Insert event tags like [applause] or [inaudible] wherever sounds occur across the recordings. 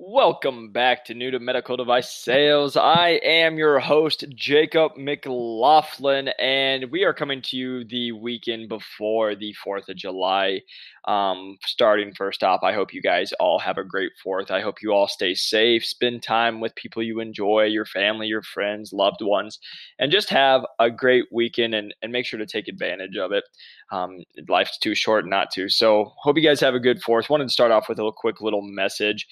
Welcome back to New to Medical Device Sales. I am your host, Jacob McLaughlin, and we are coming to you the weekend before the 4th of July. Um, starting first off, I hope you guys all have a great 4th. I hope you all stay safe, spend time with people you enjoy, your family, your friends, loved ones, and just have a great weekend and, and make sure to take advantage of it. Um, life's too short not to. So, hope you guys have a good 4th. Wanted to start off with a quick little message.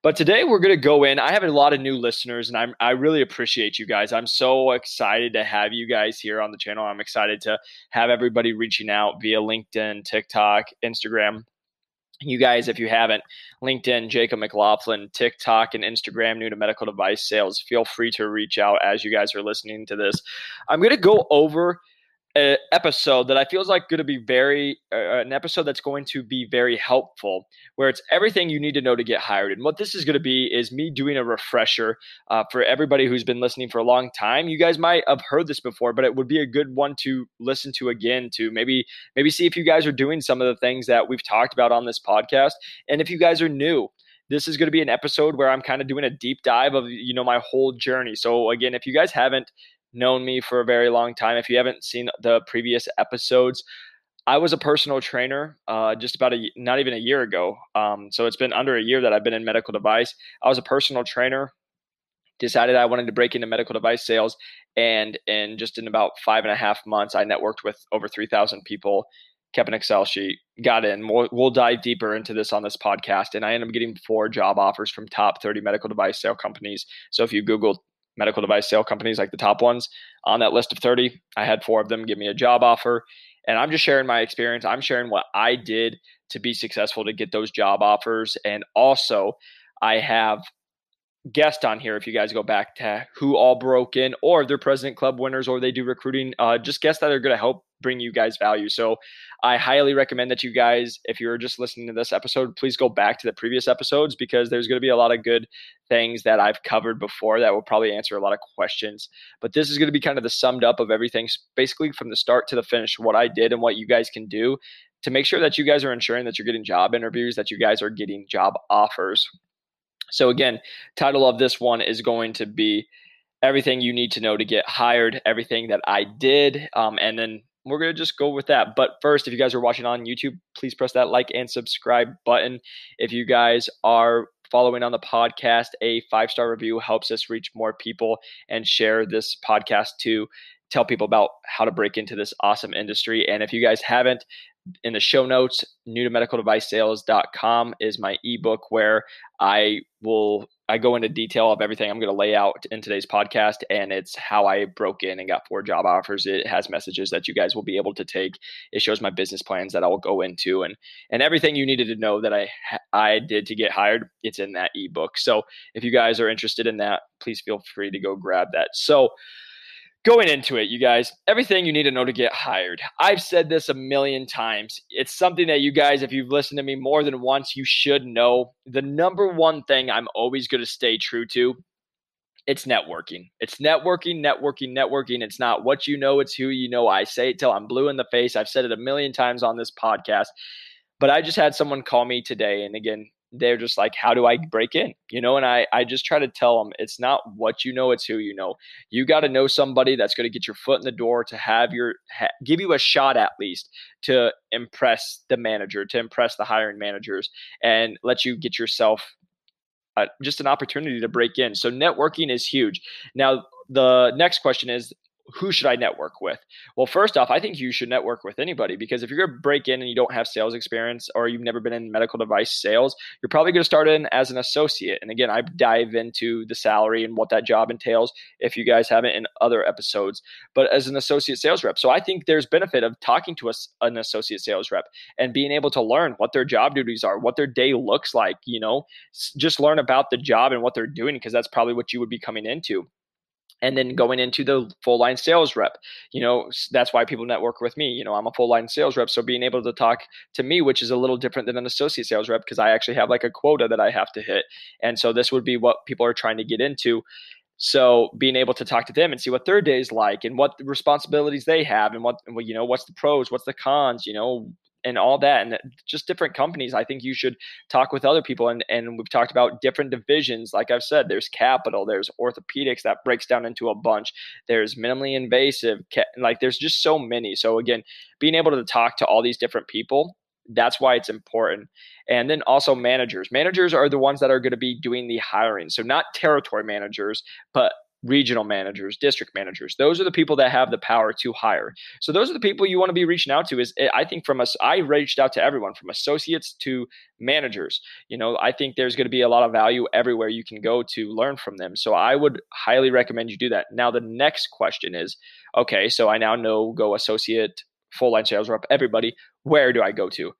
But today we're going to go in. I have a lot of new listeners, and I'm, I really appreciate you guys. I'm so excited to have you guys here on the channel. I'm excited to have everybody reaching out via LinkedIn, TikTok, Instagram. You guys, if you haven't, LinkedIn, Jacob McLaughlin, TikTok, and Instagram, new to medical device sales, feel free to reach out as you guys are listening to this. I'm going to go over episode that I feel is like going to be very uh, an episode that's going to be very helpful, where it's everything you need to know to get hired. And what this is going to be is me doing a refresher uh, for everybody who's been listening for a long time. You guys might have heard this before, but it would be a good one to listen to again to maybe maybe see if you guys are doing some of the things that we've talked about on this podcast, and if you guys are new this is going to be an episode where I'm kind of doing a deep dive of you know my whole journey. So again, if you guys haven't known me for a very long time, if you haven't seen the previous episodes, I was a personal trainer uh, just about a not even a year ago. Um, so it's been under a year that I've been in medical device. I was a personal trainer. Decided I wanted to break into medical device sales, and in just in about five and a half months, I networked with over three thousand people. Kept an Excel sheet, got in. We'll, we'll dive deeper into this on this podcast, and I ended up getting four job offers from top thirty medical device sale companies. So if you Google medical device sale companies, like the top ones. On that list of 30, I had four of them give me a job offer. And I'm just sharing my experience. I'm sharing what I did to be successful to get those job offers. And also, I have guest on here if you guys go back to who all broke in or they're president club winners or they do recruiting uh, just guests that are going to help bring you guys value so i highly recommend that you guys if you're just listening to this episode please go back to the previous episodes because there's going to be a lot of good things that i've covered before that will probably answer a lot of questions but this is going to be kind of the summed up of everything basically from the start to the finish what i did and what you guys can do to make sure that you guys are ensuring that you're getting job interviews that you guys are getting job offers so, again, title of this one is going to be everything you need to know to get hired, everything that I did. Um, and then we're going to just go with that. But first, if you guys are watching on YouTube, please press that like and subscribe button. If you guys are following on the podcast, a five star review helps us reach more people and share this podcast to tell people about how to break into this awesome industry. And if you guys haven't, in the show notes, new to medical device sales.com is my ebook where I will I go into detail of everything I'm going to lay out in today's podcast and it's how I broke in and got four job offers. It has messages that you guys will be able to take. It shows my business plans that I'll go into and and everything you needed to know that I I did to get hired, it's in that ebook. So, if you guys are interested in that, please feel free to go grab that. So, going into it, you guys, everything you need to know to get hired. I've said this a million times. It's something that you guys, if you've listened to me more than once, you should know. The number one thing I'm always going to stay true to it's networking. It's networking, networking, networking. It's not what you know, it's who you know. I say it till I'm blue in the face. I've said it a million times on this podcast. But I just had someone call me today. And again, they're just like how do i break in? You know and i i just try to tell them it's not what you know it's who you know. You got to know somebody that's going to get your foot in the door to have your ha, give you a shot at least to impress the manager to impress the hiring managers and let you get yourself uh, just an opportunity to break in. So networking is huge. Now the next question is who should I network with? Well, first off, I think you should network with anybody because if you're going to break in and you don't have sales experience or you've never been in medical device sales, you're probably going to start in as an associate. And again, I dive into the salary and what that job entails if you guys haven't in other episodes, but as an associate sales rep. So I think there's benefit of talking to us an associate sales rep and being able to learn what their job duties are, what their day looks like, you know, just learn about the job and what they're doing because that's probably what you would be coming into and then going into the full line sales rep. You know that's why people network with me you know i'm a full line sales rep so being able to talk to me which is a little different than an associate sales rep because i actually have like a quota that i have to hit and so this would be what people are trying to get into. So being able to talk to them and see what their day is like and what responsibilities they have and what you know what's the pros what's the cons you know and all that and just different companies i think you should talk with other people and and we've talked about different divisions like i've said there's capital there's orthopedics that breaks down into a bunch there's minimally invasive like there's just so many so again being able to talk to all these different people that's why it's important. And then also managers. Managers are the ones that are going to be doing the hiring. So not territory managers, but regional managers, district managers. Those are the people that have the power to hire. So those are the people you want to be reaching out to is eh, I think from us I reached out to everyone from associates to managers. You know, I think there's going to be a lot of value everywhere you can go to learn from them. So I would highly recommend you do that. Now the next question is, okay, so I now know go associate full line sales rep, everybody, where do I go to?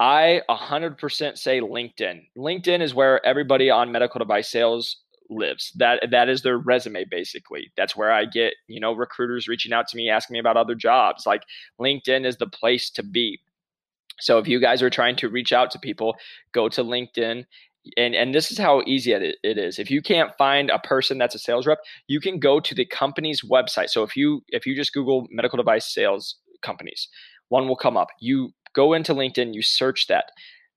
I 100% say LinkedIn. LinkedIn is where everybody on medical device sales lives. That that is their resume basically. That's where I get, you know, recruiters reaching out to me asking me about other jobs. Like LinkedIn is the place to be. So if you guys are trying to reach out to people, go to LinkedIn and and this is how easy it, it is if you can't find a person that's a sales rep you can go to the company's website so if you if you just google medical device sales companies. One will come up. You go into LinkedIn, you search that.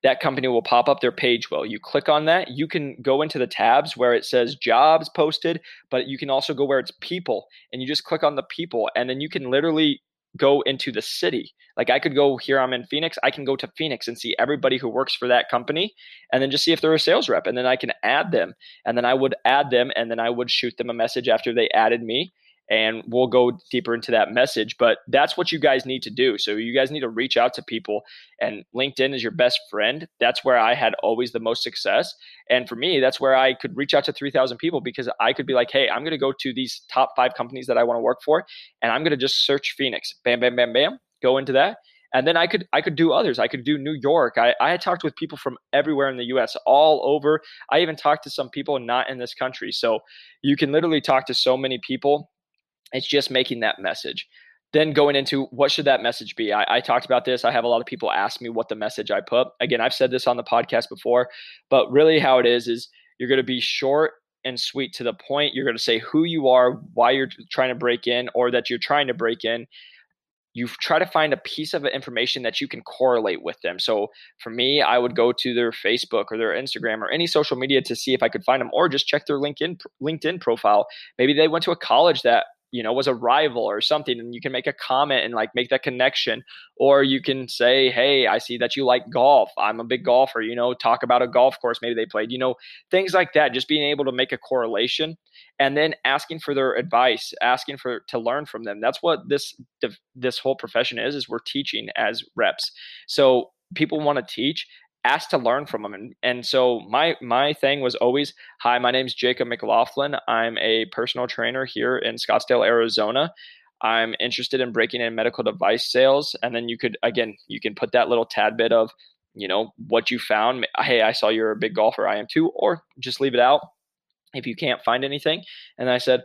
That company will pop up their page. Well, you click on that. You can go into the tabs where it says jobs posted, but you can also go where it's people and you just click on the people. And then you can literally go into the city. Like I could go here, I'm in Phoenix. I can go to Phoenix and see everybody who works for that company and then just see if they're a sales rep. And then I can add them. And then I would add them and then I would shoot them a message after they added me and we'll go deeper into that message. But that's what you guys need to do. So you guys need to reach out to people, and LinkedIn is your best friend. That's where I had always the most success. And for me, that's where I could reach out to 3,000 people because I could be like, hey, I'm going to go to these top five companies that I want to work for, and I'm going to just search Phoenix. Bam, bam, bam, bam. Go into that. And then I could I could do others. I could do New York. I, I had talked with people from everywhere in the US, all over. I even talked to some people not in this country. So you can literally talk to so many people it's just making that message. Then going into what should that message be? I, I, talked about this. I have a lot of people ask me what the message I put. Again, I've said this on the podcast before, but really how it is is you're going to be short and sweet to the point. You're going to say who you are, why you're trying to break in, or that you're trying to break in. You try to find a piece of information that you can correlate with them. So for me, I would go to their Facebook or their Instagram or any social media to see if I could find them, or just check their LinkedIn LinkedIn profile. Maybe they went to a college that you know was a rival or something and you can make a comment and like make that connection. Or you can say hey i see that you like golf. I'm a big golfer you know talk about a golf course maybe they played you know things like that just being able to make a correlation and then asking for their advice asking for to learn from them. That's what this this whole profession is is we're teaching as reps. So people want to teach asked to learn from them. And, and so my my thing was always, hi, my name's Jacob McLaughlin. I'm a personal trainer here in Scottsdale, Arizona. I'm interested in breaking in medical device sales. And then you could again, you can put that little tad bit of, you know, what you found. Hey, I saw you're a big golfer. I am too. Or just leave it out if you can't find anything. And I said,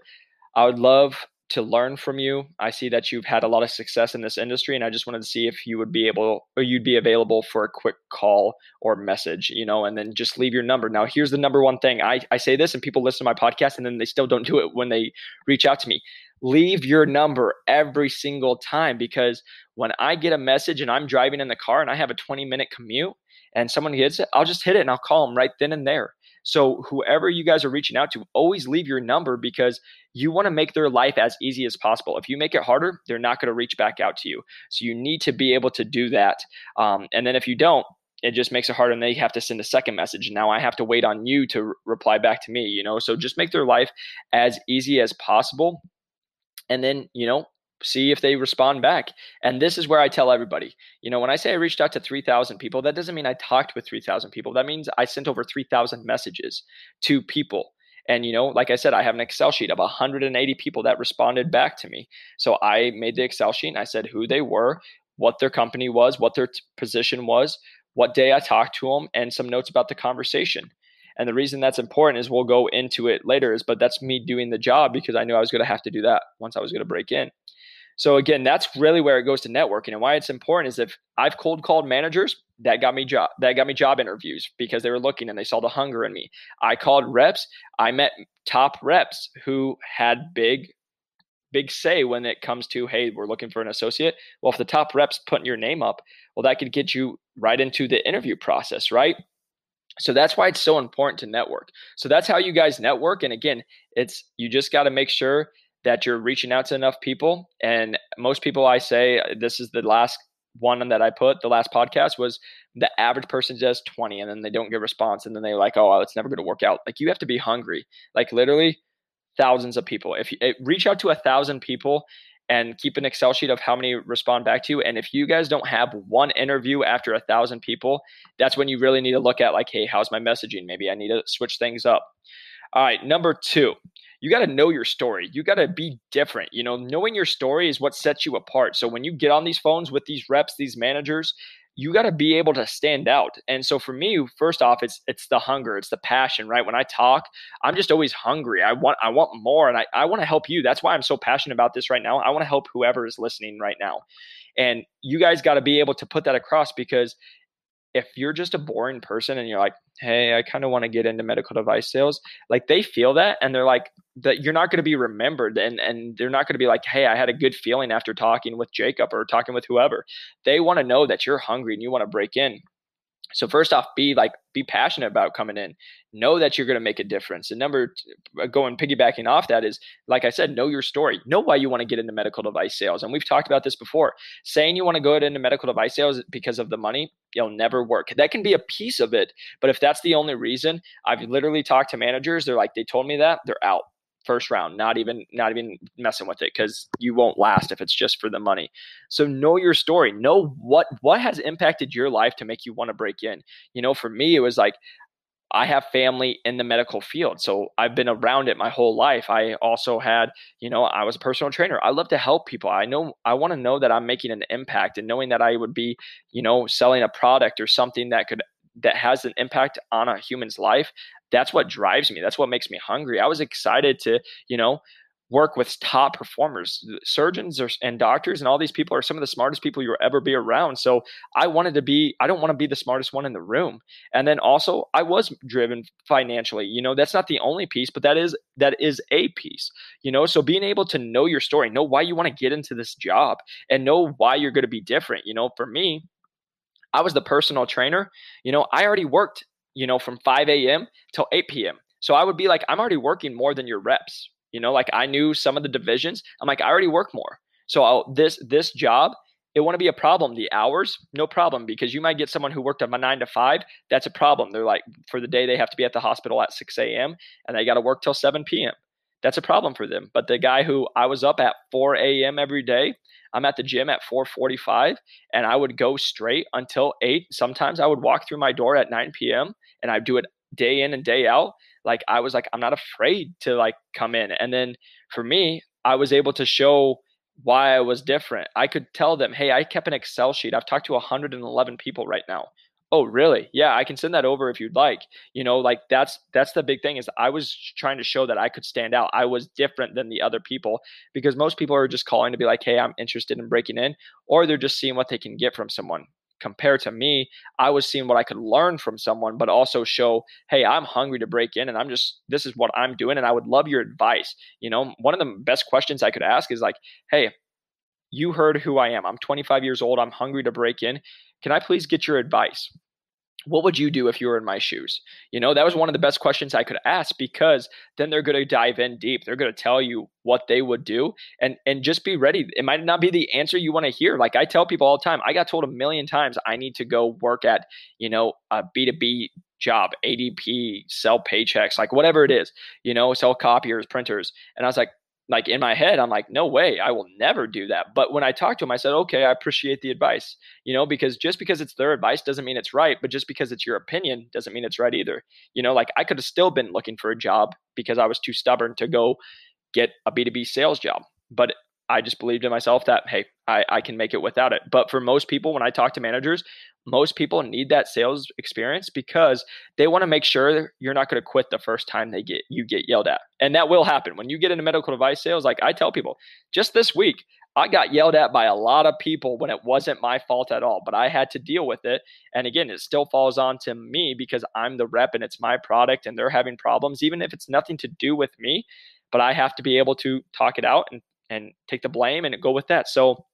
I would love to learn from you. I see that you've had a lot of success in this industry, and I just wanted to see if you would be able or you'd be available for a quick call or message, you know, and then just leave your number. Now, here's the number one thing I, I say this, and people listen to my podcast, and then they still don't do it when they reach out to me. Leave your number every single time because when I get a message and I'm driving in the car and I have a 20 minute commute and someone hits it, I'll just hit it and I'll call them right then and there. So, whoever you guys are reaching out to, always leave your number because you want to make their life as easy as possible. If you make it harder, they're not going to reach back out to you. So, you need to be able to do that. Um, and then if you don't, it just makes it harder and they have to send a second message. Now I have to wait on you to re- reply back to me, you know? So just make their life as easy as possible. And then, you know, see if they respond back. And this is where I tell everybody, you know, when I say I reached out to 3,000 people, that doesn't mean I talked with 3,000 people. That means I sent over 3,000 messages to people. And, you know, like I said, I have an Excel sheet of 180 people that responded back to me. So I made the Excel sheet and I said who they were, what their company was, what their t- position was, what day I talked to them, and some notes about the conversation. And the reason that's important is we'll go into it later, is but that's me doing the job because I knew I was going to have to do that once I was going to break in. So again, that's really where it goes to networking and why it's important is if I've cold called managers that got me job that got me job interviews because they were looking and they saw the hunger in me. I called reps, I met top reps who had big big say when it comes to hey we're looking for an associate. Well if the top reps putting your name up well that could get you right into the interview process right? So that's why it's so important to network. So that's how you guys network and again it's you just got to make sure that you're reaching out to enough people and most people i say uh, this is the last one that i put the last podcast was the average person does 20 and then they don't get response and then they're like oh it's never going to work out like you have to be hungry like literally thousands of people. If you eh, reach out to a thousand people and keep an Excel sheet of how many respond back to you. And if you guys don't have one interview after a thousand people, that's when you really need to look at like, hey, how's my messaging? Maybe I need to switch things up. All right, number two, you got to know your story. You got to be different. You know, knowing your story is what sets you apart. So when you get on these phones with these reps, these managers, you got to be able to stand out. And so for me, first off, it's it's the hunger, it's the passion, right? When I talk, I'm just always hungry. I want I want more and I, I want to help you. That's why I'm so passionate about this right now. I want to help whoever is listening right now. And you guys got to be able to put that across because if you're just a boring person and you're like, hey, I kind of want to get into medical device sales, like they feel that and they're like, that you're not going to be remembered and and they're not going to be like, hey, I had a good feeling after talking with Jacob or talking with whoever. They want to know that you're hungry and you want to break in. So first off, be like be passionate about coming in. Know that you're going to make a difference. And number uh, going piggybacking off that is like I said, know your story. Know why you want to get into medical device sales. And we've talked about this before. Saying you want to go into medical device sales because of the money, it'll never work. That can be a piece of it, but if that's the only reason, I've literally talked to managers, they're like they told me that, they're out first round not even not even messing with it because you won't last if it's just for the money so know your story know what what has impacted your life to make you want to break in you know for me it was like I have family in the medical field. So I've been around it my whole life. I also had, you know, I was a personal trainer. I love to help people. I know I want to know that I'm making an impact and knowing that I would be, you know, selling a product or something that could that has an impact on a human's life that's what drives me. That's what makes me hungry. I was excited to, you know, work with top performers, surgeons and doctors, and all these people are some of the smartest people you'll ever be around. So I wanted to be, I don't want to be the smartest one in the room. And then also I was driven financially. You know, that's not the only piece, but that is that is a piece. You know, so being able to know your story, know why you want to get into this job, and know why you're going to be different. You know, for me, I was the personal trainer. You know, I already worked you know, from 5 a.m. till 8 p.m. So I would be like, I'm already working more than your reps. You know, like I knew some of the divisions. I'm like, I already work more. So I'll, this this job, it won't be a problem. The hours, no problem, because you might get someone who worked a nine to five. That's a problem. They're like, for the day they have to be at the hospital at 6 a.m. and they got to work till 7 p.m. That's a problem for them. But the guy who I was up at 4 a.m. every day, I'm at the gym at 4:45 and I would go straight until 8. Sometimes I would walk through my door at 9 p.m and I do it day in and day out, like I was like, I'm not afraid to like come in. And then for me, I was able to show why I was different. I could tell them, hey, I kept an Excel sheet. I've talked to 111 people right now. Oh, really? Yeah, I can send that over if you'd like. You know, like that's that's the big thing is I was trying to show that I could stand out. I was different than the other people because most people are just calling to be like, "Hey, I'm interested in breaking in," or they're just seeing what they can get from someone compared to me, I was seeing what I could learn from someone, but also show, hey, I'm hungry to break in and I'm just, this is what I'm doing. And I would love your advice. You know, one of the best questions I could ask is like, hey, you heard who I am. I'm 25 years old. I'm hungry to break in. Can I please get your advice? What would you do if you were in my shoes? You know, that was one of the best questions I could ask because then they're going to dive in deep. They're going to tell you what they would do and and just be ready. It might not be the answer you want to hear. Like I tell people all the time, I got told a million times I need to go work at, you know, a B2B job, ADP, sell paychecks, like whatever it is, you know, sell copiers, printers. And I was like, like in my head, I'm like, no way, I will never do that. But when I talked to him, I said, okay, I appreciate the advice, you know, because just because it's their advice doesn't mean it's right, but just because it's your opinion doesn't mean it's right either. You know, like I could have still been looking for a job because I was too stubborn to go get a B2B sales job. But I just believed in myself that, hey, I, I can make it without it. But for most people, when I talk to managers, most people need that sales experience because they want to make sure you're not going to quit the first time they get you get yelled at. And that will happen. When you get into medical device sales, like I tell people, just this week, I got yelled at by a lot of people when it wasn't my fault at all, but I had to deal with it. And again, it still falls on to me because I'm the rep and it's my product and they're having problems, even if it's nothing to do with me. But I have to be able to talk it out and and take the blame and go with that. So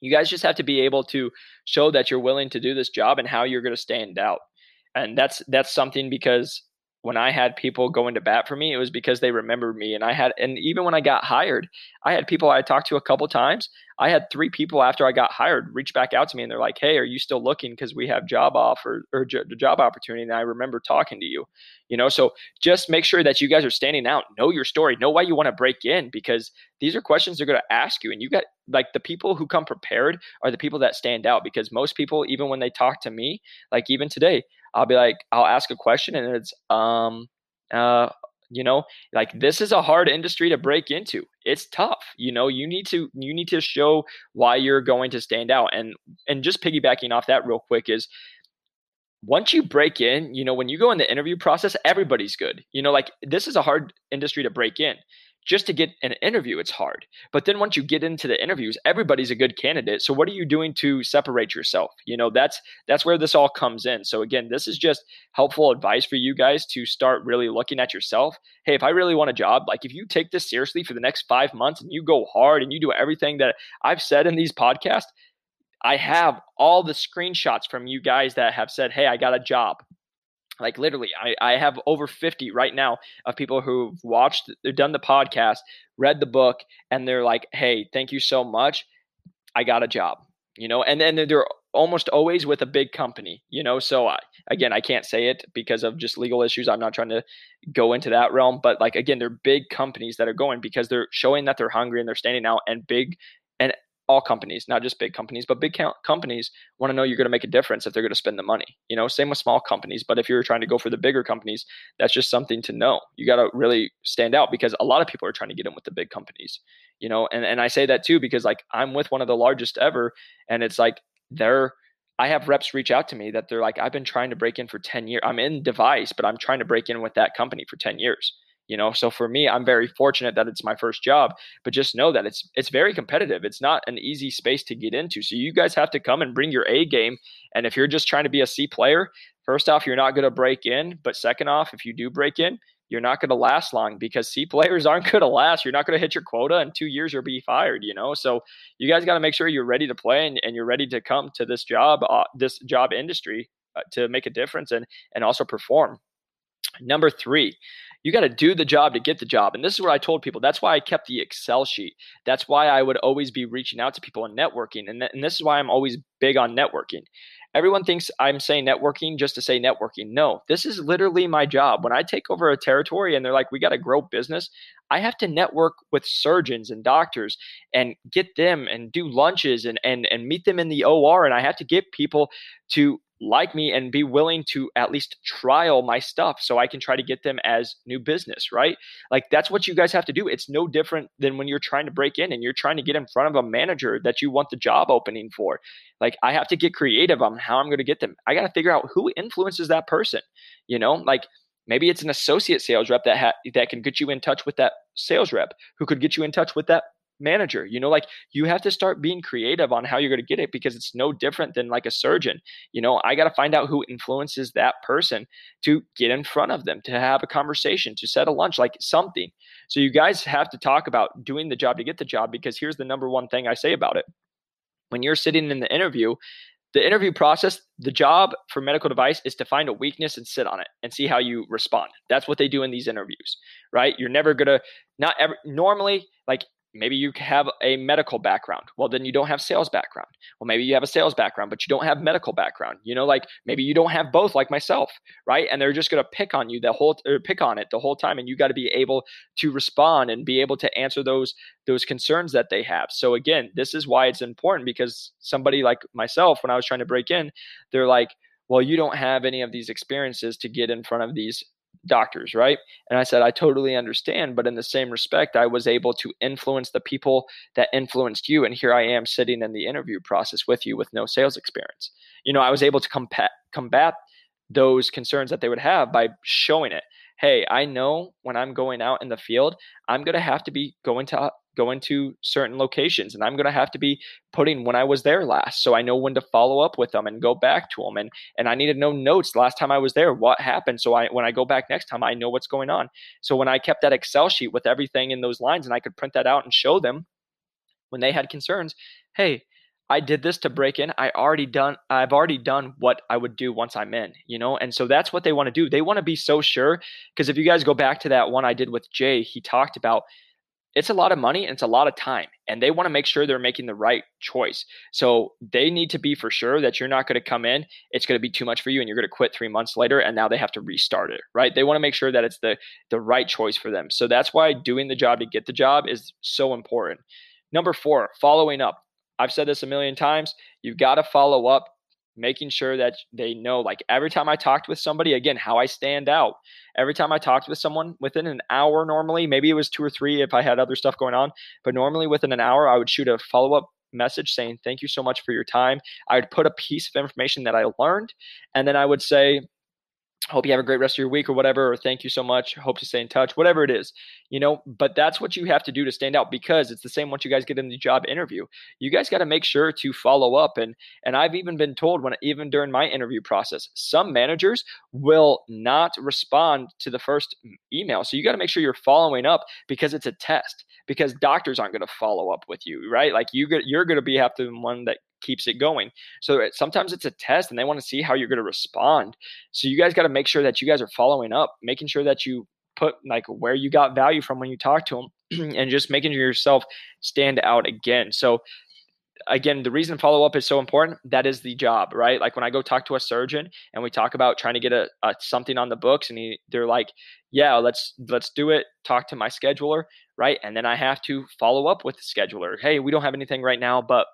you guys just have to be able to show that you're willing to do this job and how you're going to stand out. And that's that's something because when I had people going to bat for me, it was because they remembered me. And I had, and even when I got hired, I had people I talked to a couple times. I had three people after I got hired reach back out to me and they're like, Hey, are you still looking? Cause we have job offer or j- job opportunity. And I remember talking to you, you know, so just make sure that you guys are standing out, know your story, know why you want to break in because these are questions they're going to ask you. And you got like the people who come prepared are the people that stand out because most people, even when they talk to me, like even today, I'll be like, I'll ask a question and it's, um, uh, you know, like this is a hard industry to break into. It's tough. You know, you need to you need to show why you're going to stand out. And and just piggybacking off that real quick is once you break in, you know, when you go in the interview process, everybody's good. You know, like this is a hard industry to break in just to get an interview, it's hard. But then once you get into the interviews, everybody's a good candidate. So what are you doing to separate yourself? You know, that's that's where this all comes in. So again, this is just helpful advice for you guys to start really looking at yourself. Hey, if I really want a job, like if you take this seriously for the next 5 months and you go hard and you do everything that I've said in these podcasts, I have all the screenshots from you guys that have said, "Hey, I got a job." Like literally I, I have over 50 right now of people who've watched they've done the podcast read the book and they're like hey thank you so much. I got a job you know? And then they're almost always with a big company you know? So I, again i can't say it because of just legal issues. I'm not trying to go into that realm but like again they're big companies that are going because they're showing that they're hungry and they're standing out and big all companies, not just big companies, but big companies want to know you're going to make a difference if they're going to spend the money. You know, same with small companies. But if you're trying to go for the bigger companies, that's just something to know. You got to really stand out because a lot of people are trying to get in with the big companies. You know, and and I say that too because like I'm with one of the largest ever, and it's like they're. I have reps reach out to me that they're like, I've been trying to break in for 10 years. I'm in device, but I'm trying to break in with that company for 10 years you know so for me i'm very fortunate that it's my first job but just know that it's it's very competitive it's not an easy space to get into so you guys have to come and bring your a game and if you're just trying to be a c player first off you're not going to break in but second off if you do break in you're not going to last long because C players [laughs] aren't going to last. You're not going to hit your quota in two years or be fired, you know? So you guys got to make sure you're ready to play and, and, you're ready to come to this job, uh, this job industry uh, to make a difference and, and also perform. Number three, you got to do the job to get the job. And this is what I told people. That's why I kept the Excel sheet. That's why I would always be reaching out to people and networking. And, th- and this is why I'm always big on networking. Everyone thinks I'm saying networking just to say networking. No, this is literally my job. When I take over a territory and they're like, we got to grow business, I have to network with surgeons and doctors and get them and do lunches and, and, and meet them in the OR. And I have to get people to like me and be willing to at least trial my stuff so I can try to get them as new business, right? Like that's what you guys have to do. It's no different than when you're trying to break in and you're trying to get in front of a manager that you want the job opening for. Like I have to get creative on how I'm going to get them. I got to figure out who influences that person, you know? Like maybe it's an associate sales rep that ha- that can get you in touch with that sales rep who could get you in touch with that manager you know like you have to start being creative on how you're going to get it because it's no different than like a surgeon you know i got to find out who influences that person to get in front of them to have a conversation to set a lunch like something so you guys have to talk about doing the job to get the job because here's the number one thing i say about it when you're sitting in the interview the interview process, the job for medical device is to find a weakness and sit on it and see how you respond. That's what they do in these interviews, right? You're never gonna not ever normally like maybe you have a medical background. Well then you don't have sales background. Well maybe you have a sales background but you don't have medical background. You know like maybe you don't have both like myself right? And they're just going to pick on you the whole or er, pick on it the whole time and you got to be able to respond and be able to answer those those concerns that they have. So again this is why it's important because somebody like myself when i was trying to break in they're like well you don't have any of these experiences to get in front of these doctors, right? And I said, I totally understand. But in the same respect, I was able to influence the people that influenced you. And here I am sitting in the interview process with you with no sales experience. You know, I was able to combat, combat those concerns that they would have by showing it. Hey, I know when I'm going out in the field, I'm going to have to be going to uh, go into certain locations and I'm going to have to be putting when I was there last. So I know when to follow up with them and go back to them. And, and I need to know notes last time I was there, what happened. So I, when I go back next time, I know what's going on. So when I kept that Excel sheet with everything in those lines and I could print that out and show them, when they had concerns, hey, I did this to break in. I already done I've already done what I would do once I'm in, you know? And so that's what they want to do. They want to be so sure because if you guys go back to that one I did with Jay, he talked about it's a lot of money and it's a lot of time and they want to make sure they're making the right choice so they need to be for sure that you're not going to come in it's going to be too much for you and you're going to quit three months later and now they have to restart it right they want to make sure that it's the the right choice for them so that's why doing the job to get the job is so important number four following up I've said this a million times. You've got to follow up, making sure that they know, like every time I talked with somebody, again, how I stand out. Every time I talked with someone within an hour, normally, maybe it was two or three if I had other stuff going on, but normally within an hour, I would shoot a follow up message saying, Thank you so much for your time. I would put a piece of information that I learned, and then I would say, hope you have a great rest of your week or whatever or thank you so much. Hope to stay in touch whatever it is you know but that's what you have to do to stand out because it's the same once you guys get in the job interview. You guys got to make sure to follow up and and i've even been told when even during my interview process some managers will not respond to the first email. So you got to make sure you're following up because it's a test because doctors aren't going to follow up with you right? Like you you're going to be have to one that keeps it going. So sometimes it's a test and they want to see how you're going to respond. So you guys got to make sure that you guys are following up, making sure that you put like where you got value from when you talk to them [clears throat] and just making yourself stand out again. So again, the reason follow up is so important. That is the job, right? Like when I go talk to a surgeon and we talk about trying to get a, a something on the books, and he, they're like, "Yeah, let's let's do it." Talk to my scheduler, right? And then I have to follow up with the scheduler. Hey, we don't have anything right now, but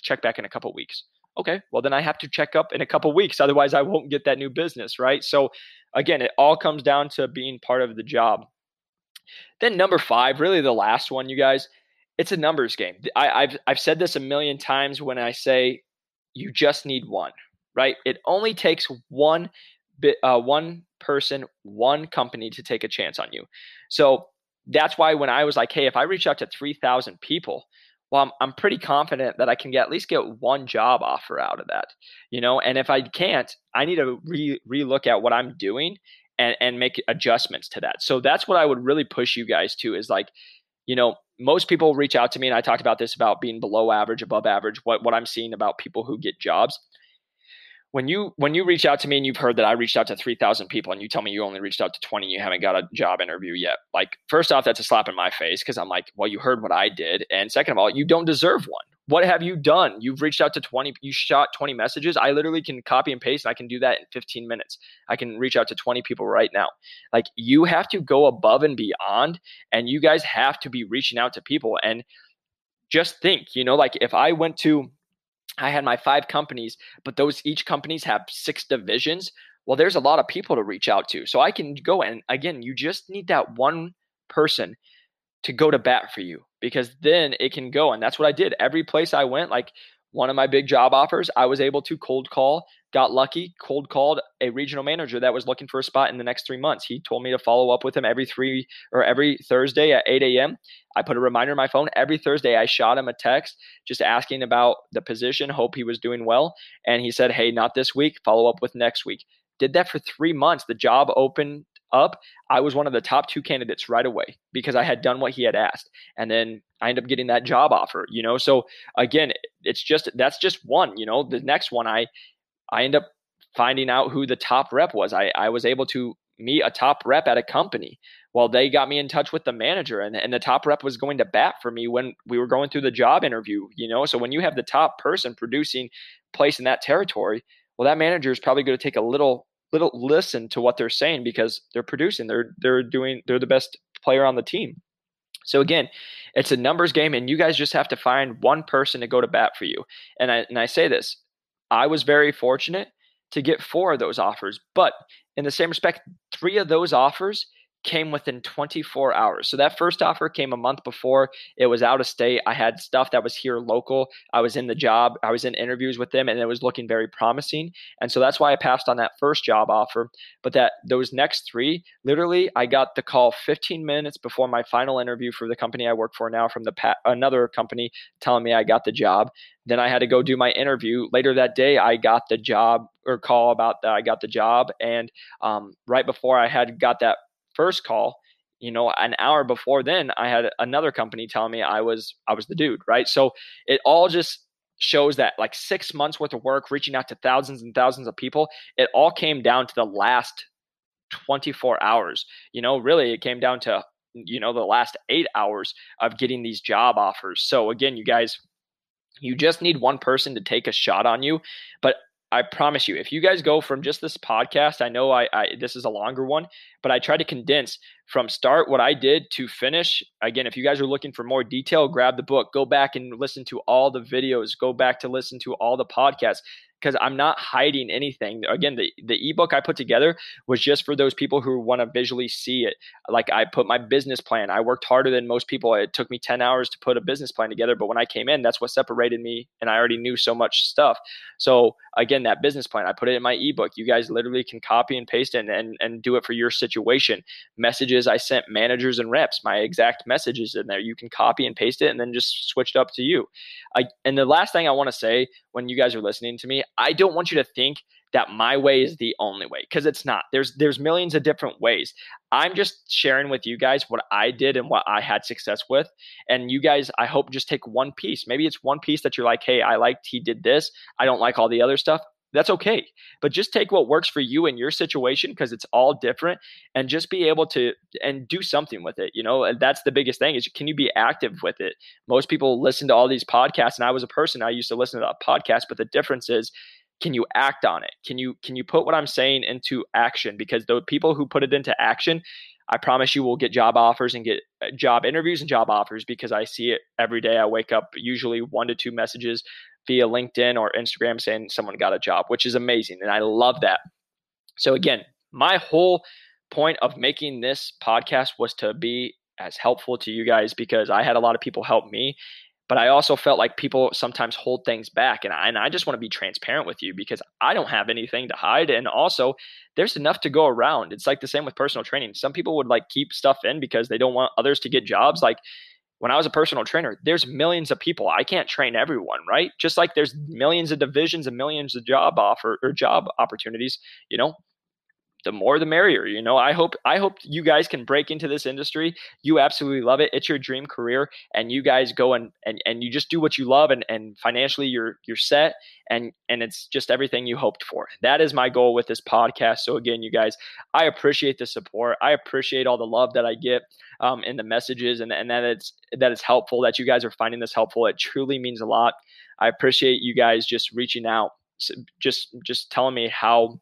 check back in a couple weeks. Okay, well then I have to check up in a couple weeks, otherwise I won't get that new business, right? So again, it all comes down to being part of the job. Then number five, really the last one, you guys, it's a numbers game. I, have I've said this a million times when I say you just need one, right? It only takes one bit, uh, one person, one company to take a chance on you. So that's why when I was like, hey, if I reach out to three thousand people, well, I'm, I'm pretty confident that I can get at least get one job offer out of that, you know. And if I can't, I need to re relook at what I'm doing and and make adjustments to that. So that's what I would really push you guys to is like, you know, most people reach out to me, and I talked about this about being below average, above average. What what I'm seeing about people who get jobs when you when you reach out to me and you've heard that I reached out to 3000 people and you tell me you only reached out to 20 you haven't got a job interview yet like first off that's a slap in my face because I'm like well you heard what I did. And second of all you don't deserve one. What have you done? You've reached out to 20 you shot 20 messages. I literally can copy and paste and I can do that in 15 minutes. I can reach out to 20 people right now. Like you have to go above and beyond and you guys have to be reaching out to people and just think you know like if I went to I had my five companies, but those each companies have six divisions. Well, there's a lot of people to reach out to. So I can go and again, you just need that one person to go to bat for you because then it can go. And that's what I did. Every place I went, like one of my big job offers, I was able to cold call, got lucky, cold called a regional manager that was looking for a spot in the next three months. He told me to follow up with him every three or every Thursday at 8 a.m. I put a reminder in my phone. Every Thursday, I shot him a text just asking about the position, hope he was doing well. And he said, Hey, not this week, follow up with next week. Did that for three months. The job opened up, I was one of the top two candidates right away because I had done what he had asked. And then I ended up getting that job offer, you know. So again, it's just that's just one, you know. The next one I I end up finding out who the top rep was. I, I was able to meet a top rep at a company. Well, they got me in touch with the manager and, and the top rep was going to bat for me when we were going through the job interview, you know. So when you have the top person producing place in that territory, well, that manager is probably going to take a little little listen to what they're saying because they're producing. They're they're doing they're the best player on the team. So again, it's a numbers game, and you guys just have to find one person to go to bat for you. And I and I say this, I was very fortunate to get four of those offers, but in the same respect, three of those offers came within 24 hours. So that first offer came a month before. It was out of state. I had stuff that was here local. I was in the job. I was in interviews with them and it was looking very promising. And so that's why I passed on that first job offer. But that those next 3, literally I got the call 15 minutes before my final interview for the company I work for now from the pa- another company telling me I got the job. Then I had to go do my interview. Later that day, I got the job or call about that I got the job. And um, right before I had got that first call, you know an hour before then i had another company telling me i was i was the dude right? So it all just shows that like six months worth of work reaching out to thousands and thousands of people it all came down to the last 24 hours. You know really it came down to you know the last eight hours of getting these job offers. So again you guys you just need one person to take a shot on you but I promise you, if you guys go from just this podcast, I know I, I, this is a longer one, but I try to condense from start what I did to finish. Again, if you guys are looking for more detail, grab the book, go back and listen to all the videos, go back to listen to all the podcasts because I'm not hiding anything. Again, the, the ebook I put together was just for those people who want to visually see it. Like I put my business plan. I worked harder than most people. It took me 10 hours to put a business plan together. But when I came in, that's what separated me. And I already knew so much stuff. So again, that business plan, I put it in my ebook. You guys literally can copy and paste it and, and, and do it for your situation. Messages I sent managers and reps, my exact messages in there. You can copy and paste it and then just switch it up to you. I, and the last thing I want to say when you guys are listening to me, I don't want you to think that my way is the only way because it's not. There's there's millions of different ways. I'm just sharing with you guys what I did and what I had success with. And you guys, I hope just take one piece. Maybe it's one piece that you're like, hey, I liked he did this. I don't like all the other stuff. That's okay. But just take what works for you in your situation because it's all different and just be able to and do something with it. You know, and that's the biggest thing is can you be active with it? Most people listen to all these podcasts and I was a person I used to listen to a podcast, but the difference is can you act on it can you can you put what i'm saying into action because the people who put it into action i promise you will get job offers and get uh, job interviews and job offers because i see it every day i wake up usually one to two messages via linkedin or instagram saying someone got a job which is amazing and i love that so again my whole point of making this podcast was to be as helpful to you guys because I had a lot of people help me but I also felt like people sometimes hold things back. And I, and I just want to be transparent with you because I don't have anything to hide. And also, there's enough to go around. It's like the same with personal training. Some people would like keep stuff in because they don't want others to get jobs. Like when I was a personal trainer, there's millions of people. I can't train everyone, right? Just like there's millions of divisions and millions of job offer or job opportunities, you know, the more the merrier you know? I hope i hope you guys can break into this industry. You absolutely love it. It's your dream career and you guys go and and, and you just do what you love and and financially you're you're set and and it's just everything you hoped for. That is my goal with this podcast. So again you guys i appreciate the support. I appreciate all the love that i get um, in the messages and, and that it's that it's helpful that you guys are finding this helpful. It truly means a lot. I appreciate you guys just reaching out just just telling me how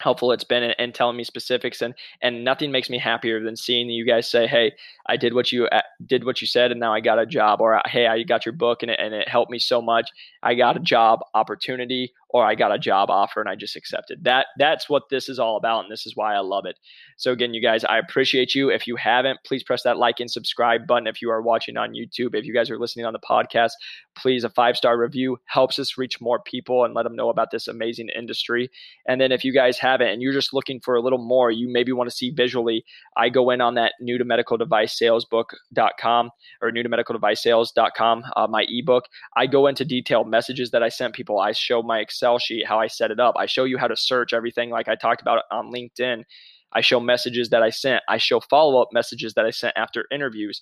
helpful it's been and, telling me specifics and and nothing makes me happier than seeing you guys say hey i did what you uh, did what you said and now i got a job or hey i got your book and it, and it helped me so much. I got a job opportunity or I got a job offer and I just accepted. That that's what this is all about and this is why I love it. So again, you guys, I appreciate you. If you haven't, please press that like and subscribe button if you are watching on YouTube. If you guys are listening on the podcast, please a five-star review helps us reach more people and let them know about this amazing industry. And then if you guys haven't and you're just looking for a little more, you maybe want to see visually, I go in on that new to medical device sales book.com or new to medical device sales.com, uh, my ebook. I go into detailed messages that I sent people. I show my Excel sheet, how I set it up. I show you how to search everything like I talked about on LinkedIn. I show messages that I sent. I show follow up messages that I sent after interviews.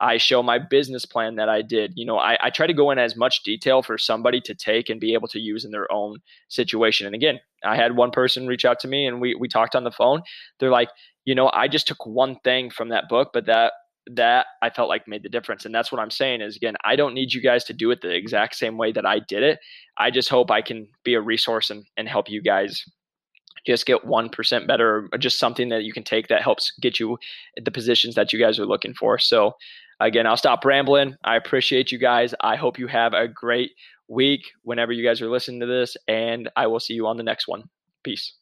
I show my business plan that I did. You know, I, I try to go in as much detail for somebody to take and be able to use in their own situation. And again, I had one person reach out to me and we we talked on the phone. They're like, you know, I just took one thing from that book, but that that I felt like made the difference. And that's what I'm saying is again, I don't need you guys to do it the exact same way that I did it. I just hope I can be a resource and, and help you guys just get 1% better or just something that you can take that helps get you the positions that you guys are looking for. So again, I'll stop rambling. I appreciate you guys. I hope you have a great week whenever you guys are listening to this and I will see you on the next one. Peace.